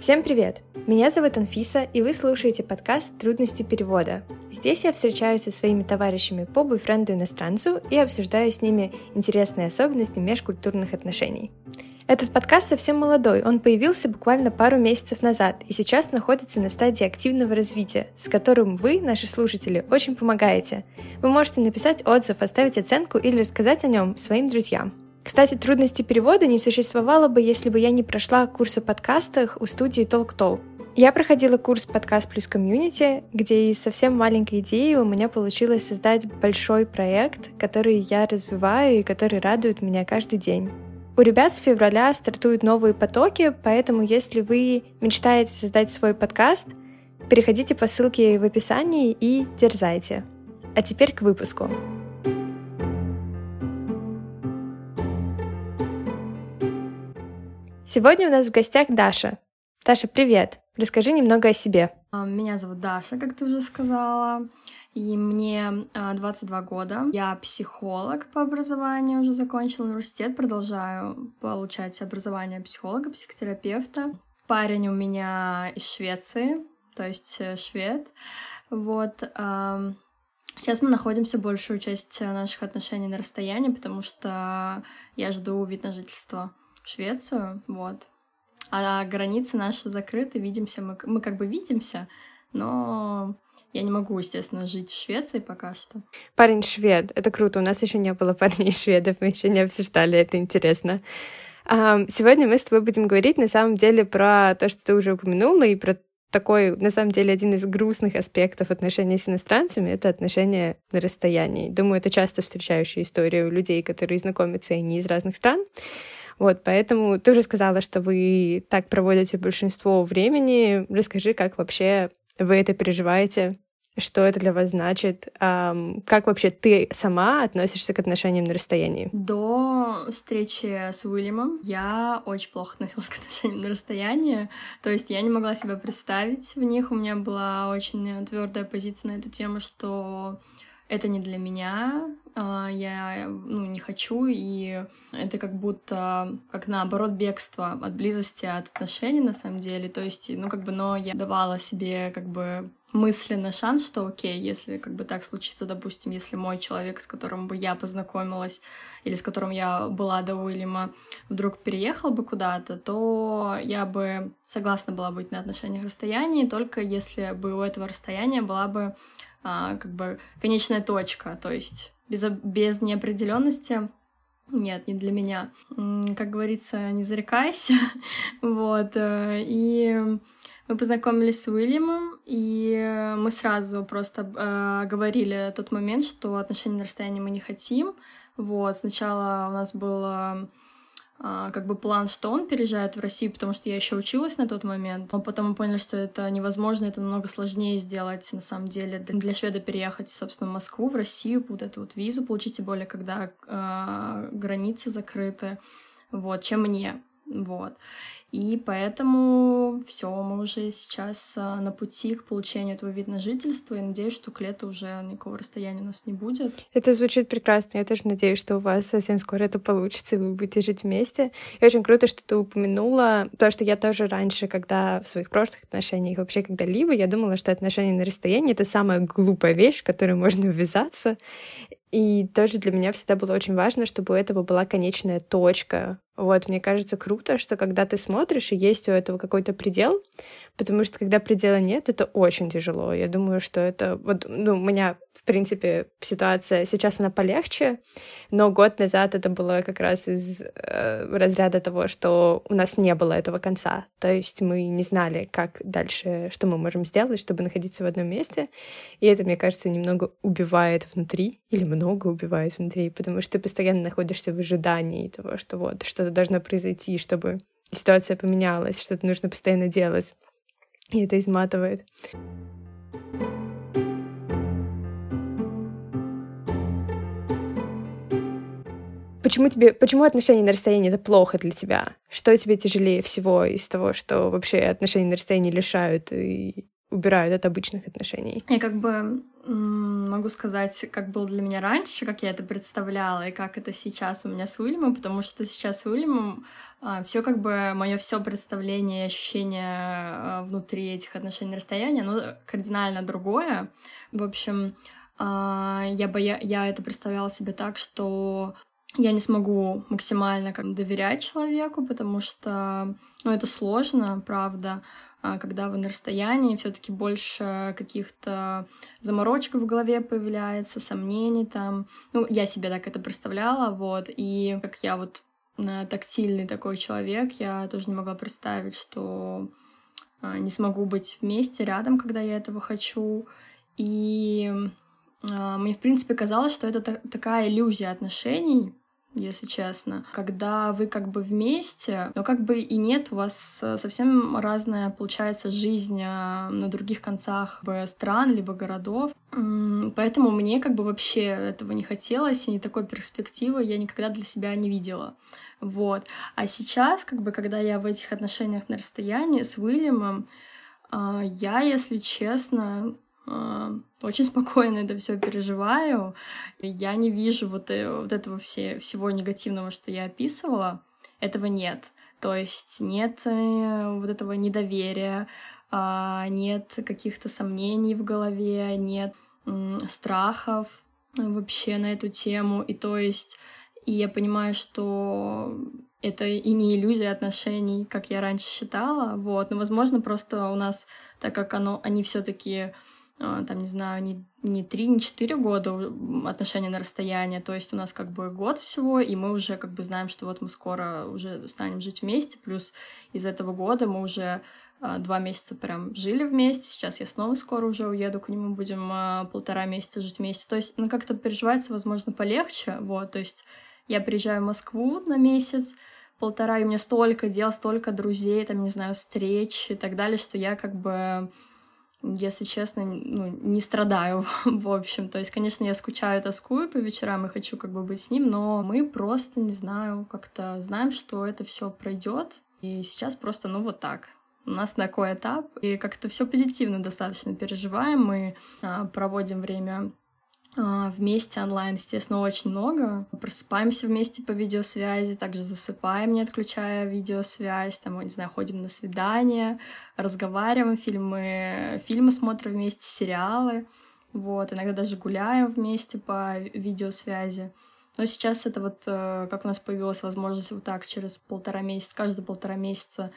Всем привет! Меня зовут Анфиса, и вы слушаете подкаст «Трудности перевода». Здесь я встречаюсь со своими товарищами по бойфренду иностранцу и обсуждаю с ними интересные особенности межкультурных отношений. Этот подкаст совсем молодой, он появился буквально пару месяцев назад и сейчас находится на стадии активного развития, с которым вы, наши слушатели, очень помогаете. Вы можете написать отзыв, оставить оценку или рассказать о нем своим друзьям. Кстати, трудности перевода не существовало бы, если бы я не прошла курс о подкастах у студии Talk Talk. Я проходила курс «Подкаст плюс комьюнити», где из совсем маленькой идеи у меня получилось создать большой проект, который я развиваю и который радует меня каждый день. У ребят с февраля стартуют новые потоки, поэтому если вы мечтаете создать свой подкаст, переходите по ссылке в описании и дерзайте. А теперь к выпуску. Сегодня у нас в гостях Даша. Даша, привет! Расскажи немного о себе. А, меня зовут Даша, как ты уже сказала и мне 22 а, года. Я психолог по образованию, уже закончила университет, продолжаю получать образование психолога, психотерапевта. Парень у меня из Швеции, то есть э, швед. Вот. Сейчас мы находимся большую часть наших отношений на расстоянии, потому что я жду вид на жительство в Швецию, вот. А границы наши закрыты, видимся мы, мы как бы видимся, но я не могу, естественно, жить в Швеции пока что. Парень швед, это круто. У нас еще не было парней шведов, мы еще не обсуждали, это интересно. Сегодня мы с тобой будем говорить на самом деле про то, что ты уже упомянула, и про такой, на самом деле, один из грустных аспектов отношений с иностранцами — это отношения на расстоянии. Думаю, это часто встречающая история у людей, которые знакомятся и не из разных стран. Вот, поэтому ты уже сказала, что вы так проводите большинство времени. Расскажи, как вообще вы это переживаете, что это для вас значит, эм, как вообще ты сама относишься к отношениям на расстоянии? До встречи с Уильямом я очень плохо относилась к отношениям на расстоянии, то есть я не могла себя представить в них, у меня была очень твердая позиция на эту тему, что это не для меня, а, я ну, не хочу, и это как будто как наоборот бегство от близости, от отношений на самом деле. То есть, ну как бы, но я давала себе как бы мысленно шанс, что окей, если как бы так случится, допустим, если мой человек, с которым бы я познакомилась, или с которым я была до Уильяма, вдруг переехал бы куда-то, то я бы согласна была быть на отношениях расстоянии, только если бы у этого расстояния была бы а, как бы конечная точка, то есть без, без неопределенности нет, не для меня. Как говорится, не зарекайся. вот. Э, и мы познакомились с Уильямом, и мы сразу просто э, говорили тот момент, что отношения на расстоянии мы не хотим. Вот. Сначала у нас было как бы план, что он переезжает в Россию, потому что я еще училась на тот момент. Но потом мы поняли, что это невозможно, это намного сложнее сделать на самом деле. Для шведа переехать, собственно, в Москву, в Россию, вот эту вот визу получить, тем более, когда э, границы закрыты, вот, чем мне. Вот. И поэтому все, мы уже сейчас а, на пути к получению этого вида на жительство, и надеюсь, что к лету уже никакого расстояния у нас не будет. Это звучит прекрасно. Я тоже надеюсь, что у вас совсем скоро это получится, и вы будете жить вместе. И очень круто, что ты упомянула то, что я тоже раньше, когда в своих прошлых отношениях, вообще когда-либо, я думала, что отношения на расстоянии — это самая глупая вещь, в которую можно ввязаться. И тоже для меня всегда было очень важно, чтобы у этого была конечная точка. Вот, мне кажется, круто, что когда ты смотришь, и есть у этого какой-то предел, потому что когда предела нет, это очень тяжело. Я думаю, что это... Вот, ну, у меня в принципе, ситуация сейчас она полегче, но год назад это было как раз из э, разряда того, что у нас не было этого конца. То есть мы не знали, как дальше, что мы можем сделать, чтобы находиться в одном месте. И это, мне кажется, немного убивает внутри, или много убивает внутри, потому что ты постоянно находишься в ожидании того, что вот что-то должно произойти, чтобы ситуация поменялась, что-то нужно постоянно делать. И это изматывает. Почему тебе, почему отношения на расстоянии это плохо для тебя? Что тебе тяжелее всего из того, что вообще отношения на расстоянии лишают и убирают от обычных отношений? Я как бы Могу сказать, как было для меня раньше, как я это представляла, и как это сейчас у меня с Уильямом, потому что сейчас с Уильямом а, все как бы мое все представление и ощущение а, внутри этих отношений на расстоянии, оно кардинально другое. В общем, а, я, боя... я это представляла себе так, что я не смогу максимально как доверять человеку, потому что, ну, это сложно, правда, а, когда вы на расстоянии, все-таки больше каких-то заморочек в голове появляется, сомнений там. Ну, я себе так это представляла, вот, и как я вот тактильный такой человек, я тоже не могла представить, что а, не смогу быть вместе, рядом, когда я этого хочу. И а, мне, в принципе, казалось, что это такая иллюзия отношений, если честно, когда вы как бы вместе, но как бы и нет, у вас э, совсем разная получается жизнь а, на других концах стран либо городов. Поэтому мне как бы вообще этого не хотелось, и такой перспективы я никогда для себя не видела. Вот. А сейчас, как бы, когда я в этих отношениях на расстоянии с Уильямом, а, я, если честно, очень спокойно это все переживаю. Я не вижу вот, э, вот этого все, всего негативного, что я описывала. Этого нет. То есть нет э, вот этого недоверия, а, нет каких-то сомнений в голове, нет страхов вообще на эту тему. И то есть и я понимаю, что это и не иллюзия отношений, как я раньше считала, вот, но, возможно, просто у нас, так как оно, они все таки а, там, не знаю, не, не три, не четыре года отношения на расстоянии, то есть у нас как бы год всего, и мы уже как бы знаем, что вот мы скоро уже станем жить вместе, плюс из этого года мы уже а, два месяца прям жили вместе, сейчас я снова скоро уже уеду к нему, будем а, полтора месяца жить вместе, то есть, ну, как-то переживается, возможно, полегче, вот, то есть я приезжаю в Москву на месяц, полтора, и у меня столько дел, столько друзей, там, не знаю, встреч и так далее, что я как бы если честно, ну, не страдаю, в общем. То есть, конечно, я скучаю, тоскую по вечерам и хочу как бы быть с ним, но мы просто, не знаю, как-то знаем, что это все пройдет. И сейчас просто, ну, вот так. У нас такой этап, и как-то все позитивно достаточно переживаем. Мы а, проводим время вместе онлайн, естественно, очень много. Просыпаемся вместе по видеосвязи, также засыпаем, не отключая видеосвязь, там, не знаю, ходим на свидания, разговариваем, фильмы, фильмы смотрим вместе, сериалы, вот, иногда даже гуляем вместе по видеосвязи. Но сейчас это вот, э, как у нас появилась возможность вот так через полтора месяца, каждые полтора месяца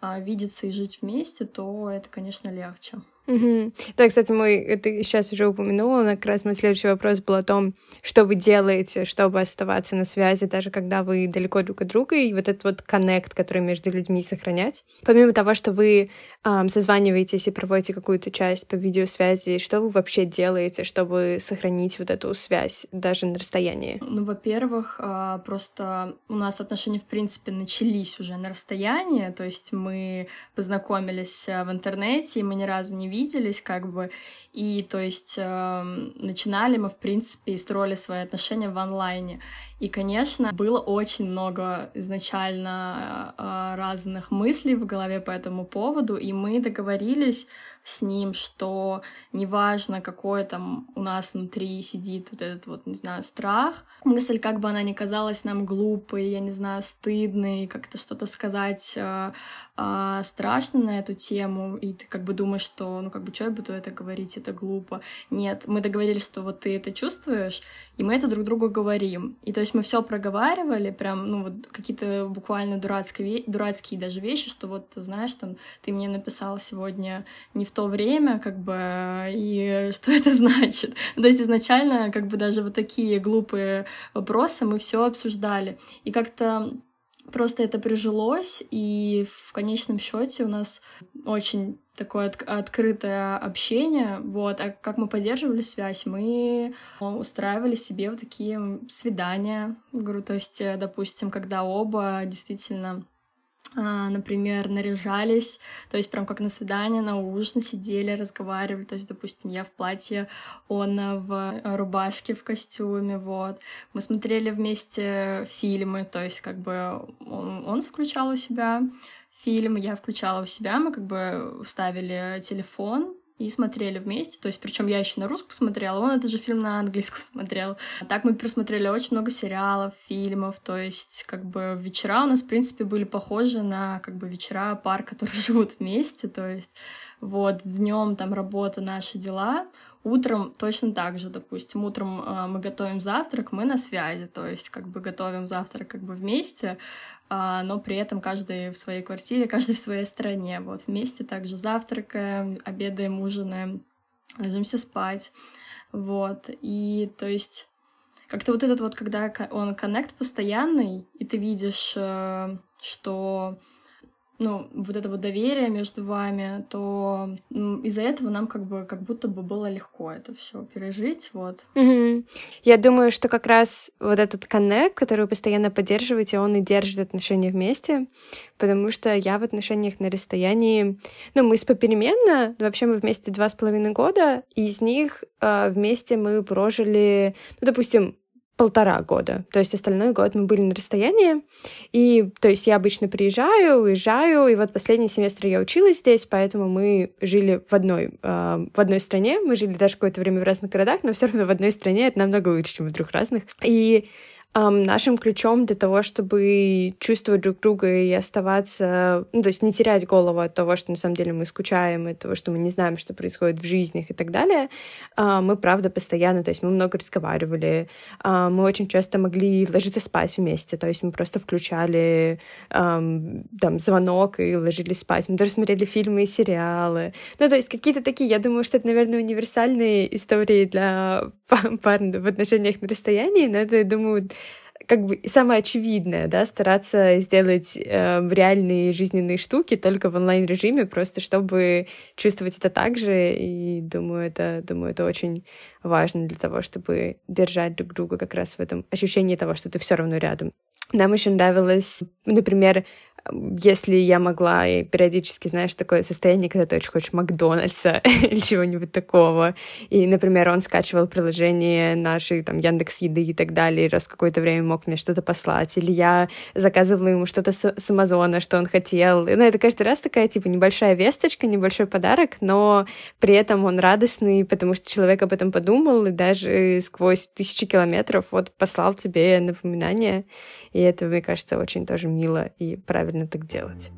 а, видеться и жить вместе, то это, конечно, легче. Угу. Да, кстати, мой, ты сейчас уже упомянула, как раз мой следующий вопрос был о том, что вы делаете, чтобы оставаться на связи, даже когда вы далеко друг от друга, и вот этот вот коннект, который между людьми сохранять. Помимо того, что вы эм, созваниваетесь и проводите какую-то часть по видеосвязи, что вы вообще делаете, чтобы сохранить вот эту связь даже на расстоянии? Ну, во-первых, э, просто у нас отношения, в принципе, начались уже на расстоянии, то есть мы познакомились э, в интернете, и мы ни разу не виделись, как бы, и, то есть, э, начинали мы, в принципе, и строили свои отношения в онлайне. И, конечно, было очень много изначально э, разных мыслей в голове по этому поводу, и мы договорились с ним, что неважно, какой там у нас внутри сидит вот этот вот, не знаю, страх, мысль, как бы она ни казалась нам глупой, я не знаю, стыдной, как-то что-то сказать э, э, страшно на эту тему, и ты как бы думаешь, что, ну, как бы, что я буду это говорить, это глупо. Нет, мы договорились, что вот ты это чувствуешь, и мы это друг другу говорим. И то есть мы все проговаривали, прям, ну, вот какие-то буквально дурацкие, дурацкие даже вещи, что вот, знаешь, там, ты мне написал сегодня не в то время, как бы, и что это значит. То есть изначально, как бы, даже вот такие глупые вопросы мы все обсуждали. И как-то просто это прижилось, и в конечном счете у нас очень такое от открытое общение, вот, а как мы поддерживали связь, мы устраивали себе вот такие свидания, говорю, то есть, допустим, когда оба действительно например, наряжались, то есть прям как на свидание, на ужин сидели, разговаривали, то есть, допустим, я в платье, он в рубашке, в костюме, вот. Мы смотрели вместе фильмы, то есть как бы он, он включал у себя фильм, я включала у себя, мы как бы вставили телефон, и смотрели вместе. То есть, причем я еще на русском смотрела, он этот же фильм на английском смотрел. Так мы просмотрели очень много сериалов, фильмов. То есть, как бы вечера у нас, в принципе, были похожи на как бы вечера пар, которые живут вместе. То есть, вот, днем там работа, наши дела. Утром точно так же, допустим, утром э, мы готовим завтрак, мы на связи, то есть как бы готовим завтрак как бы вместе, э, но при этом каждый в своей квартире, каждый в своей стране. Вот вместе также завтракаем, обедаем, ужинаем, ложимся спать. Вот, и то есть как-то вот этот вот, когда он коннект постоянный, и ты видишь, э, что ну, вот это вот доверие между вами, то из-за этого нам как бы как будто бы было легко это все пережить, вот. Mm-hmm. Я думаю, что как раз вот этот коннект, который вы постоянно поддерживаете, он и держит отношения вместе, потому что я в отношениях на расстоянии, ну, мы с попеременно, вообще мы вместе два с половиной года, и из них э, вместе мы прожили, ну, допустим, полтора года. То есть остальной год мы были на расстоянии. И, то есть я обычно приезжаю, уезжаю, и вот последний семестр я училась здесь, поэтому мы жили в одной, э, в одной стране. Мы жили даже какое-то время в разных городах, но все равно в одной стране это намного лучше, чем в двух разных. И Um, нашим ключом для того, чтобы чувствовать друг друга и оставаться, ну, то есть не терять голову от того, что на самом деле мы скучаем, от того, что мы не знаем, что происходит в жизнях и так далее, uh, мы, правда, постоянно, то есть мы много разговаривали, uh, мы очень часто могли ложиться спать вместе, то есть мы просто включали um, там звонок и ложились спать, мы даже смотрели фильмы и сериалы, ну, то есть какие-то такие, я думаю, что это, наверное, универсальные истории для пар в отношениях на расстоянии, но это, я думаю, как бы самое очевидное, да, стараться сделать э, реальные жизненные штуки только в онлайн-режиме, просто чтобы чувствовать это так же, и думаю, это, думаю, это очень важно для того, чтобы держать друг друга как раз в этом ощущении того, что ты все равно рядом. Нам еще нравилось, например, если я могла, и периодически, знаешь, такое состояние, когда ты очень хочешь Макдональдса или чего-нибудь такого. И, например, он скачивал приложение нашей, там, Яндекс Еды и так далее, и раз какое-то время мог мне что-то послать. Или я заказывала ему что-то с, с Амазона, что он хотел. Ну, это каждый раз такая, типа, небольшая весточка, небольшой подарок, но при этом он радостный, потому что человек об этом подумал, и даже сквозь тысячи километров вот послал тебе напоминание. И это, мне кажется, очень тоже мило и правильно так делать.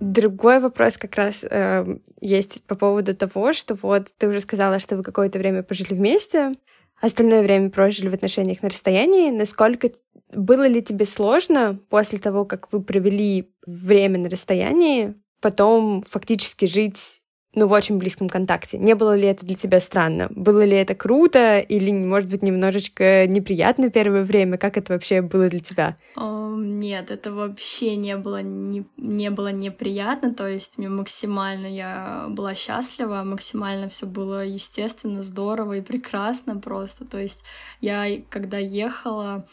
Другой вопрос как раз э, есть по поводу того, что вот ты уже сказала, что вы какое-то время пожили вместе, остальное время прожили в отношениях на расстоянии. Насколько было ли тебе сложно после того, как вы провели время на расстоянии, потом фактически жить ну, в очень близком контакте. Не было ли это для тебя странно? Было ли это круто или, может быть, немножечко неприятно первое время? Как это вообще было для тебя? Um, нет, это вообще не было, не, не было неприятно, то есть мне максимально я была счастлива, максимально все было естественно, здорово и прекрасно просто. То есть я, когда ехала,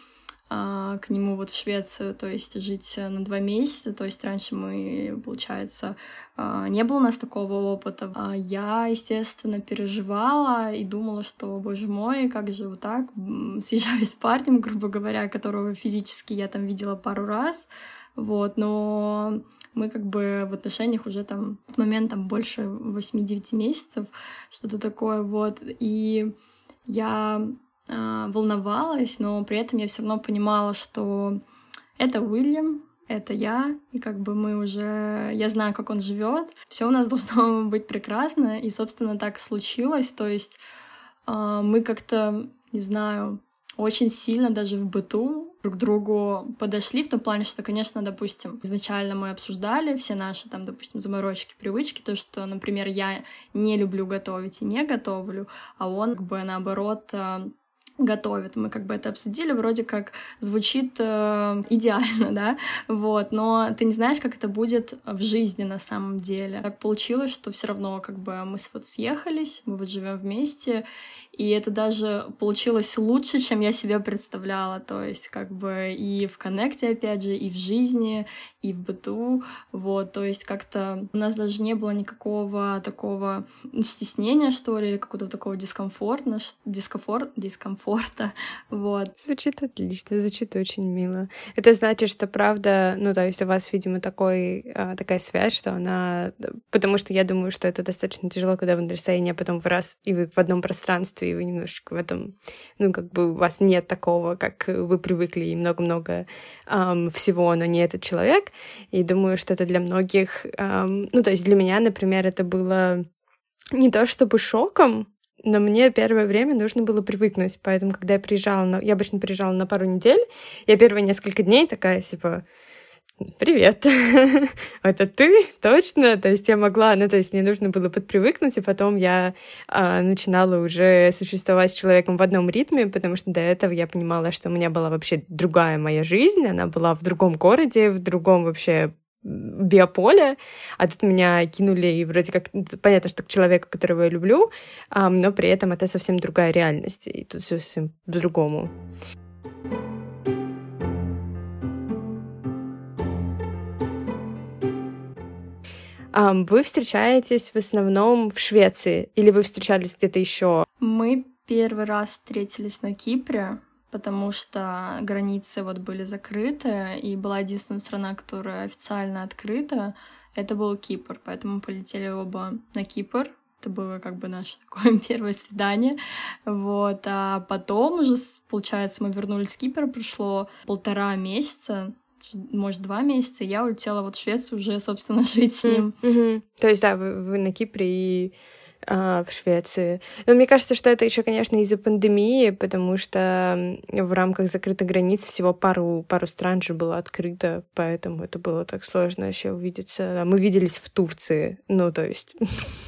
к нему вот в Швецию, то есть жить на два месяца. То есть раньше мы, получается, а, не было у нас такого опыта. А я, естественно, переживала и думала, что, боже мой, как же вот так съезжаюсь с парнем, грубо говоря, которого физически я там видела пару раз. Вот, но мы как бы в отношениях уже там в момент там больше 8-9 месяцев, что-то такое, вот. И я э, волновалась, но при этом я все равно понимала, что это Уильям, это я, и как бы мы уже, я знаю, как он живет, все у нас должно быть прекрасно, и, собственно, так случилось, то есть э, мы как-то, не знаю, очень сильно даже в быту друг к другу подошли в том плане, что, конечно, допустим, изначально мы обсуждали все наши, там, допустим, заморочки, привычки, то, что, например, я не люблю готовить и не готовлю, а он, как бы, наоборот, готовит. Мы как бы это обсудили, вроде как звучит э, идеально, да, вот, но ты не знаешь, как это будет в жизни на самом деле. Так получилось, что все равно как бы мы вот съехались, мы вот живем вместе, и это даже получилось лучше, чем я себе представляла. То есть, как бы и в коннекте, опять же, и в жизни, и в быту. Вот, то есть как-то у нас даже не было никакого такого стеснения, что ли, или какого-то такого дискомфорта, дискомфорт, дискомфорта комфорта, вот. Звучит отлично, звучит очень мило. Это значит, что правда, ну, то есть у вас, видимо, такой, а, такая связь, что она... Потому что я думаю, что это достаточно тяжело, когда вы на расстоянии, а потом в раз, и вы в одном пространстве, и вы немножечко в этом... Ну, как бы у вас нет такого, как вы привыкли, и много-много эм, всего, но не этот человек. И думаю, что это для многих... Эм, ну, то есть для меня, например, это было не то чтобы шоком, но мне первое время нужно было привыкнуть. Поэтому, когда я приезжала, на... я обычно приезжала на пару недель, я первые несколько дней такая, типа, привет, это ты, точно? То есть я могла, ну, то есть мне нужно было подпривыкнуть, и потом я а, начинала уже существовать с человеком в одном ритме, потому что до этого я понимала, что у меня была вообще другая моя жизнь, она была в другом городе, в другом вообще биополе, а тут меня кинули, и вроде как понятно, что к человеку, которого я люблю, но при этом это совсем другая реальность, и тут совсем по-другому. Вы встречаетесь в основном в Швеции или вы встречались где-то еще? Мы первый раз встретились на Кипре потому что границы вот были закрыты, и была единственная страна, которая официально открыта, это был Кипр, поэтому полетели оба на Кипр, это было как бы наше такое первое свидание, вот, а потом уже, получается, мы вернулись с Кипра, прошло полтора месяца, может, два месяца, я улетела вот в Швецию уже, собственно, жить с ним. Mm-hmm. То есть, да, вы, вы на Кипре и а, в Швеции. Но мне кажется, что это еще, конечно, из-за пандемии, потому что в рамках закрытых границ всего пару, пару стран же было открыто, поэтому это было так сложно еще увидеться. Мы виделись в Турции, ну, то есть...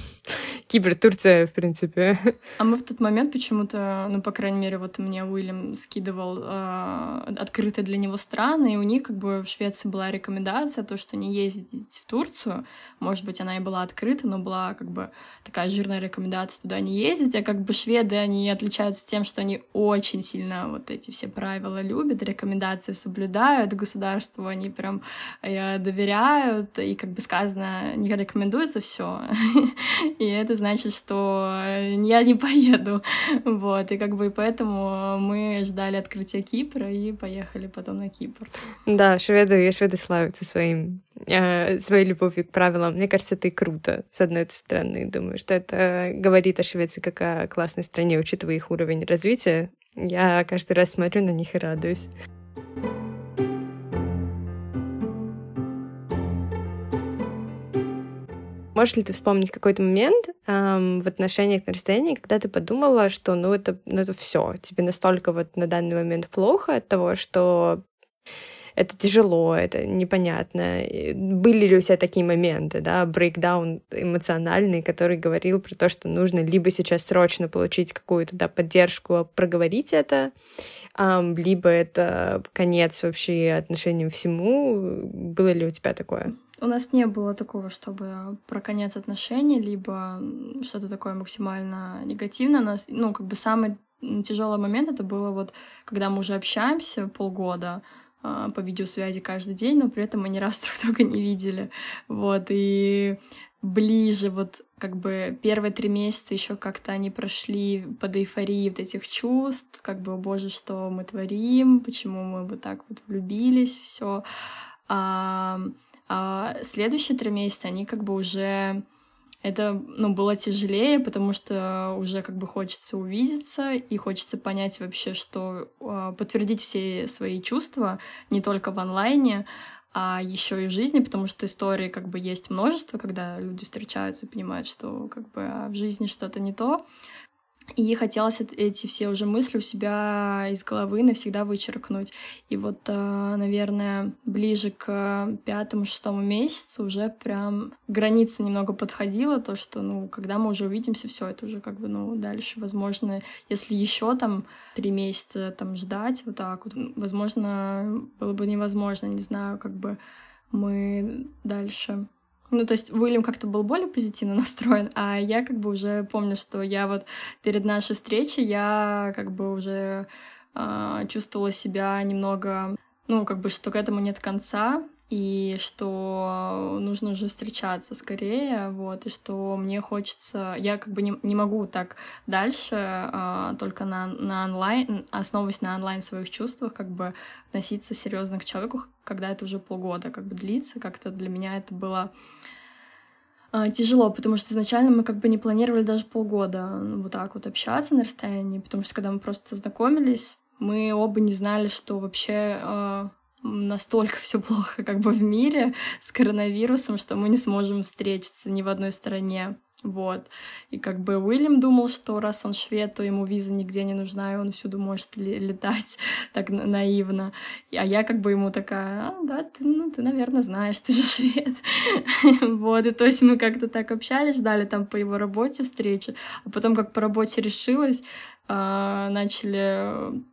Кипр, Турция, в принципе. А мы в тот момент почему-то, ну, по крайней мере, вот мне Уильям скидывал э, открытые для него страны, и у них как бы в Швеции была рекомендация, то, что не ездить в Турцию. Может быть, она и была открыта, но была как бы такая жирная рекомендация туда не ездить, а как бы шведы, они отличаются тем, что они очень сильно вот эти все правила любят, рекомендации соблюдают, государству они прям э, доверяют, и как бы сказано, не рекомендуется все. И это значит, что я не поеду. Вот, и как бы поэтому мы ждали открытия Кипра и поехали потом на Кипр. Да, шведы, шведы славятся своим э, своей любовью к правилам. Мне кажется, это и круто, с одной стороны. Думаю, что это говорит о Швеции как о классной стране, учитывая их уровень развития. Я каждый раз смотрю на них и радуюсь. Можешь ли ты вспомнить какой-то момент эм, в отношениях на расстоянии, когда ты подумала, что ну это, ну это все, тебе настолько вот на данный момент плохо от того, что это тяжело, это непонятно. Были ли у тебя такие моменты, да, брейкдаун эмоциональный, который говорил про то, что нужно либо сейчас срочно получить какую-то да, поддержку, проговорить это, либо это конец вообще отношениям всему. Было ли у тебя такое? У нас не было такого, чтобы про конец отношений, либо что-то такое максимально негативное. У нас, ну, как бы самый тяжелый момент это было вот, когда мы уже общаемся полгода э, по видеосвязи каждый день, но при этом мы ни разу друг друга не видели. Вот, и ближе, вот как бы первые три месяца еще как-то они прошли под эйфорией вот этих чувств, как бы, о боже, что мы творим, почему мы вот так вот влюбились, все. А, а следующие три месяца они как бы уже это ну, было тяжелее, потому что уже как бы хочется увидеться и хочется понять вообще, что а, подтвердить все свои чувства не только в онлайне, а еще и в жизни, потому что истории как бы есть множество, когда люди встречаются и понимают, что как бы а в жизни что-то не то. И хотелось эти все уже мысли у себя из головы навсегда вычеркнуть. И вот, э, наверное, ближе к пятому-шестому месяцу уже прям граница немного подходила, то, что, ну, когда мы уже увидимся, все это уже как бы, ну, дальше, возможно, если еще там три месяца там ждать вот так вот, возможно, было бы невозможно, не знаю, как бы мы дальше ну, то есть Уильям как-то был более позитивно настроен, а я как бы уже помню, что я вот перед нашей встречей я как бы уже э, чувствовала себя немного, ну, как бы, что к этому нет конца, и что нужно уже встречаться скорее, вот, и что мне хочется, я как бы не, не могу так дальше а, только на, на онлайн, основываясь на онлайн своих чувствах, как бы относиться серьезно к человеку, когда это уже полгода как бы длится, как-то для меня это было а, тяжело, потому что изначально мы как бы не планировали даже полгода вот так вот общаться на расстоянии, потому что когда мы просто знакомились, мы оба не знали, что вообще а, настолько все плохо как бы в мире с коронавирусом, что мы не сможем встретиться ни в одной стране. Вот. И как бы Уильям думал, что раз он швед, то ему виза нигде не нужна, и он всюду может летать так наивно. А я как бы ему такая, а, да, ты, ну, ты, наверное, знаешь, ты же швед. вот, и то есть мы как-то так общались, ждали там по его работе встречи, а потом как по работе решилась, а, начали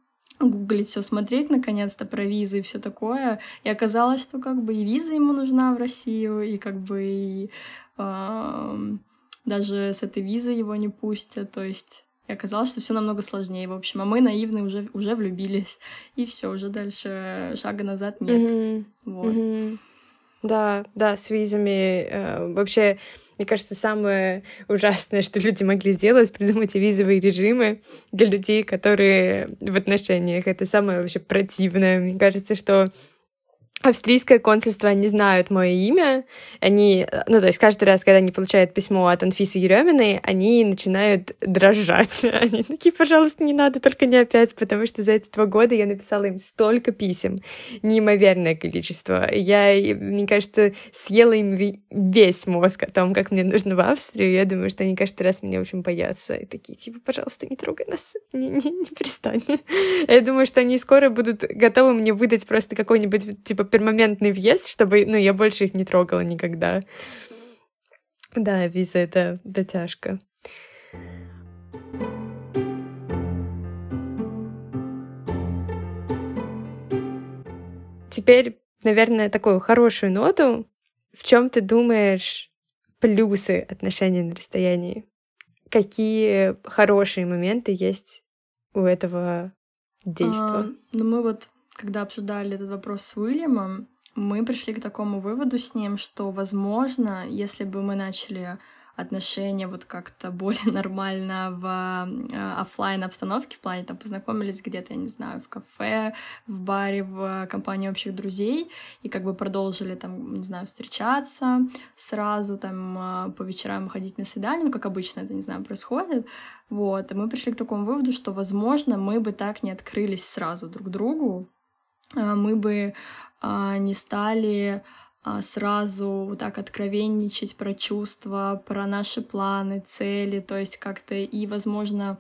гуглить все, смотреть наконец-то про визы и все такое. И оказалось, что как бы и виза ему нужна в Россию, и как бы и э, даже с этой визой его не пустят. То есть и оказалось, что все намного сложнее, в общем. А мы наивные уже, уже влюбились. И все, уже дальше шага назад нет. Mm-hmm. Вот. Mm-hmm. Да, да, с визами. Э, вообще, мне кажется, самое ужасное, что люди могли сделать, придумать визовые режимы для людей, которые в отношениях. Это самое вообще противное. Мне кажется, что австрийское консульство, они знают мое имя, они, ну, то есть каждый раз, когда они получают письмо от Анфисы Ереминой, они начинают дрожать. Они такие, пожалуйста, не надо, только не опять, потому что за эти два года я написала им столько писем, неимоверное количество. Я, мне кажется, съела им весь мозг о том, как мне нужно в Австрию. Я думаю, что они каждый раз меня очень боятся. И такие, типа, пожалуйста, не трогай нас, не, не, не перестань. Я думаю, что они скоро будут готовы мне выдать просто какой-нибудь, типа, пермоментный въезд, чтобы, ну, я больше их не трогала никогда. Да, виза — это дотяжка. Теперь, наверное, такую хорошую ноту. В чем ты думаешь плюсы отношений на расстоянии? Какие хорошие моменты есть у этого действия? А, ну, мы вот когда обсуждали этот вопрос с Уильямом, мы пришли к такому выводу с ним, что, возможно, если бы мы начали отношения вот как-то более нормально в э, офлайн обстановке в плане там познакомились где-то, я не знаю, в кафе, в баре, в компании общих друзей и как бы продолжили там, не знаю, встречаться сразу там э, по вечерам ходить на свидание, ну, как обычно это, не знаю, происходит, вот, и мы пришли к такому выводу, что, возможно, мы бы так не открылись сразу друг другу, мы бы а, не стали а, сразу вот так откровенничать про чувства, про наши планы, цели, то есть как-то и, возможно,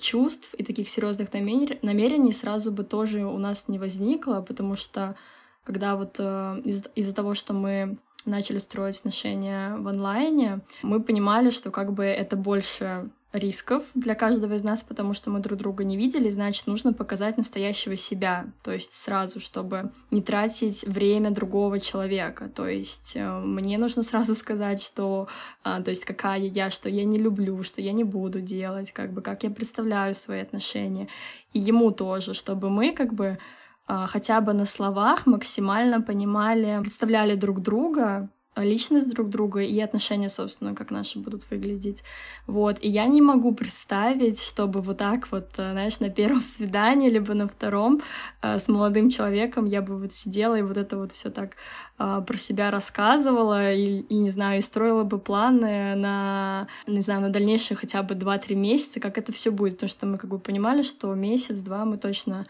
чувств и таких серьезных намерений сразу бы тоже у нас не возникло, потому что когда вот э, из- из-за того, что мы начали строить отношения в онлайне, мы понимали, что как бы это больше рисков для каждого из нас, потому что мы друг друга не видели, значит, нужно показать настоящего себя, то есть сразу, чтобы не тратить время другого человека, то есть э, мне нужно сразу сказать, что, а, то есть какая я, что я не люблю, что я не буду делать, как бы, как я представляю свои отношения, и ему тоже, чтобы мы, как бы, а, хотя бы на словах максимально понимали, представляли друг друга, личность друг друга и отношения, собственно, как наши будут выглядеть. Вот. И я не могу представить, чтобы вот так вот, э, знаешь, на первом свидании, либо на втором э, с молодым человеком я бы вот сидела и вот это вот все так э, про себя рассказывала и, и, не знаю, и строила бы планы на, не знаю, на дальнейшие хотя бы 2-3 месяца, как это все будет, потому что мы как бы понимали, что месяц-два мы точно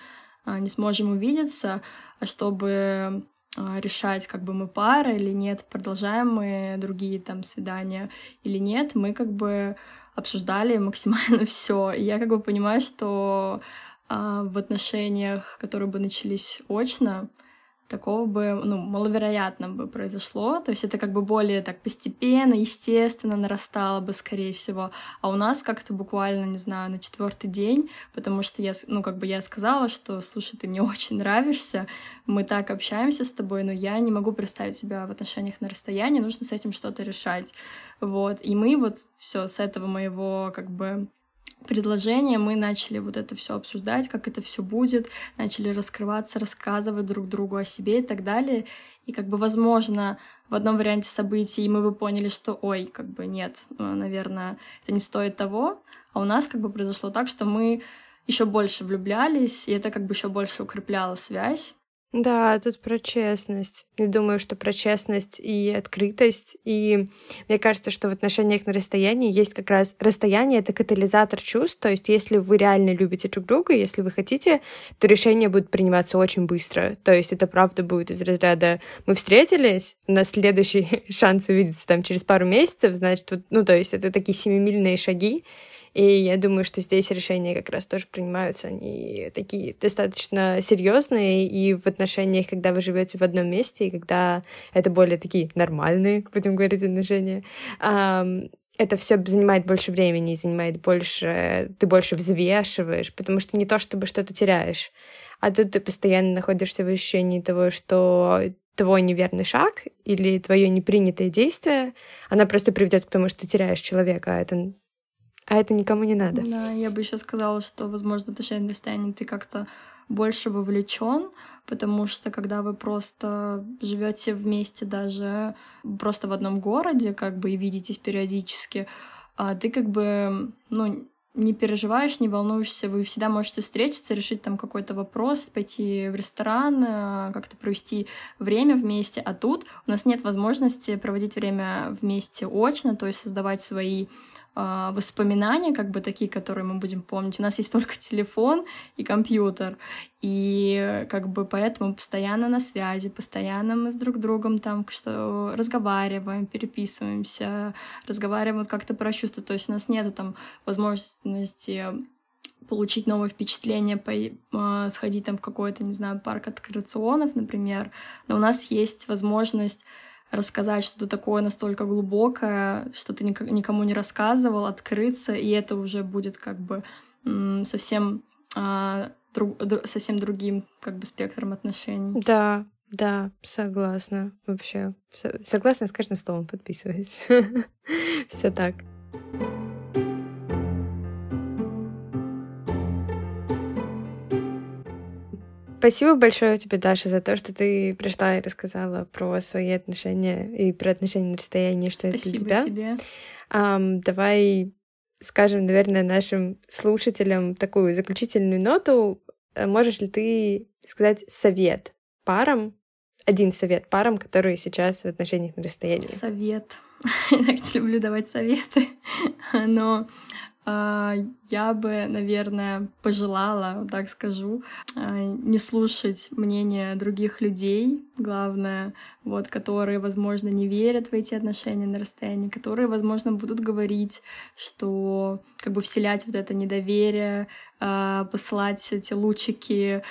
не сможем увидеться, а чтобы а, решать, как бы мы пара или нет, продолжаем мы другие там свидания или нет, мы как бы обсуждали максимально все. Я как бы понимаю, что а, в отношениях, которые бы начались очно, такого бы, ну, маловероятно бы произошло. То есть это как бы более так постепенно, естественно нарастало бы, скорее всего. А у нас как-то буквально, не знаю, на четвертый день, потому что я, ну, как бы я сказала, что, слушай, ты мне очень нравишься, мы так общаемся с тобой, но я не могу представить себя в отношениях на расстоянии, нужно с этим что-то решать. Вот. И мы вот все с этого моего, как бы, предложение, мы начали вот это все обсуждать, как это все будет, начали раскрываться, рассказывать друг другу о себе и так далее. И как бы, возможно, в одном варианте событий мы бы поняли, что, ой, как бы нет, ну, наверное, это не стоит того. А у нас как бы произошло так, что мы еще больше влюблялись, и это как бы еще больше укрепляло связь. Да, тут про честность. Я думаю, что про честность и открытость. И мне кажется, что в отношениях на расстоянии есть как раз расстояние — это катализатор чувств. То есть если вы реально любите друг друга, если вы хотите, то решение будет приниматься очень быстро. То есть это правда будет из разряда «мы встретились, у нас следующий шанс увидеться там через пару месяцев», значит, вот, ну, то есть это такие семимильные шаги, и я думаю, что здесь решения как раз тоже принимаются, они такие достаточно серьезные, и в отношениях, когда вы живете в одном месте, и когда это более такие нормальные, будем говорить, отношения, это все занимает больше времени, занимает больше, ты больше взвешиваешь, потому что не то, чтобы что-то теряешь, а тут ты постоянно находишься в ощущении того, что твой неверный шаг или твое непринятое действие, она просто приведет к тому, что ты теряешь человека, а это а это никому не надо. Да, я бы еще сказала, что, возможно, в отношениях расстоянии ты как-то больше вовлечен, потому что когда вы просто живете вместе даже просто в одном городе, как бы и видитесь периодически, а ты как бы, ну, не переживаешь, не волнуешься, вы всегда можете встретиться, решить там какой-то вопрос, пойти в ресторан, э, как-то провести время вместе. А тут у нас нет возможности проводить время вместе очно, то есть создавать свои э, воспоминания, как бы такие, которые мы будем помнить. У нас есть только телефон и компьютер, и как бы поэтому постоянно на связи, постоянно мы с друг другом там что разговариваем, переписываемся, разговариваем вот как-то про чувства. То есть у нас нету там возможности получить новые впечатления, по, э, сходить там в какой-то, не знаю, парк аттракционов, например, но у нас есть возможность рассказать что-то такое настолько глубокое, что ты никому не рассказывал, открыться, и это уже будет как бы совсем, а, друг, совсем другим как бы спектром отношений. Да, да, согласна. Вообще, согласна с каждым словом, подписываюсь. Все так. Спасибо большое тебе, Даша, за то, что ты пришла и рассказала про свои отношения и про отношения на расстоянии, что Спасибо это для тебя. тебе. Um, давай скажем, наверное, нашим слушателям такую заключительную ноту. Э, можешь ли ты сказать совет парам, один совет парам, которые сейчас в отношениях на расстоянии? Совет. Я так люблю давать советы, но я бы, наверное, пожелала, так скажу, а, не слушать мнение других людей, главное, вот, которые, возможно, не верят в эти отношения на расстоянии, которые, возможно, будут говорить, что как бы вселять вот это недоверие, а, посылать эти лучики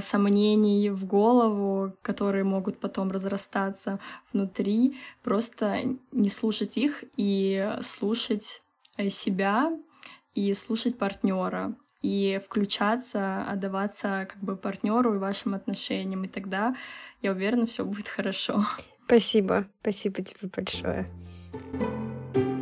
сомнений в голову, которые могут потом разрастаться внутри, просто не слушать их и слушать себя, и слушать партнера, и включаться, отдаваться как бы партнеру и вашим отношениям, и тогда, я уверена, все будет хорошо. Спасибо, спасибо тебе большое. thank you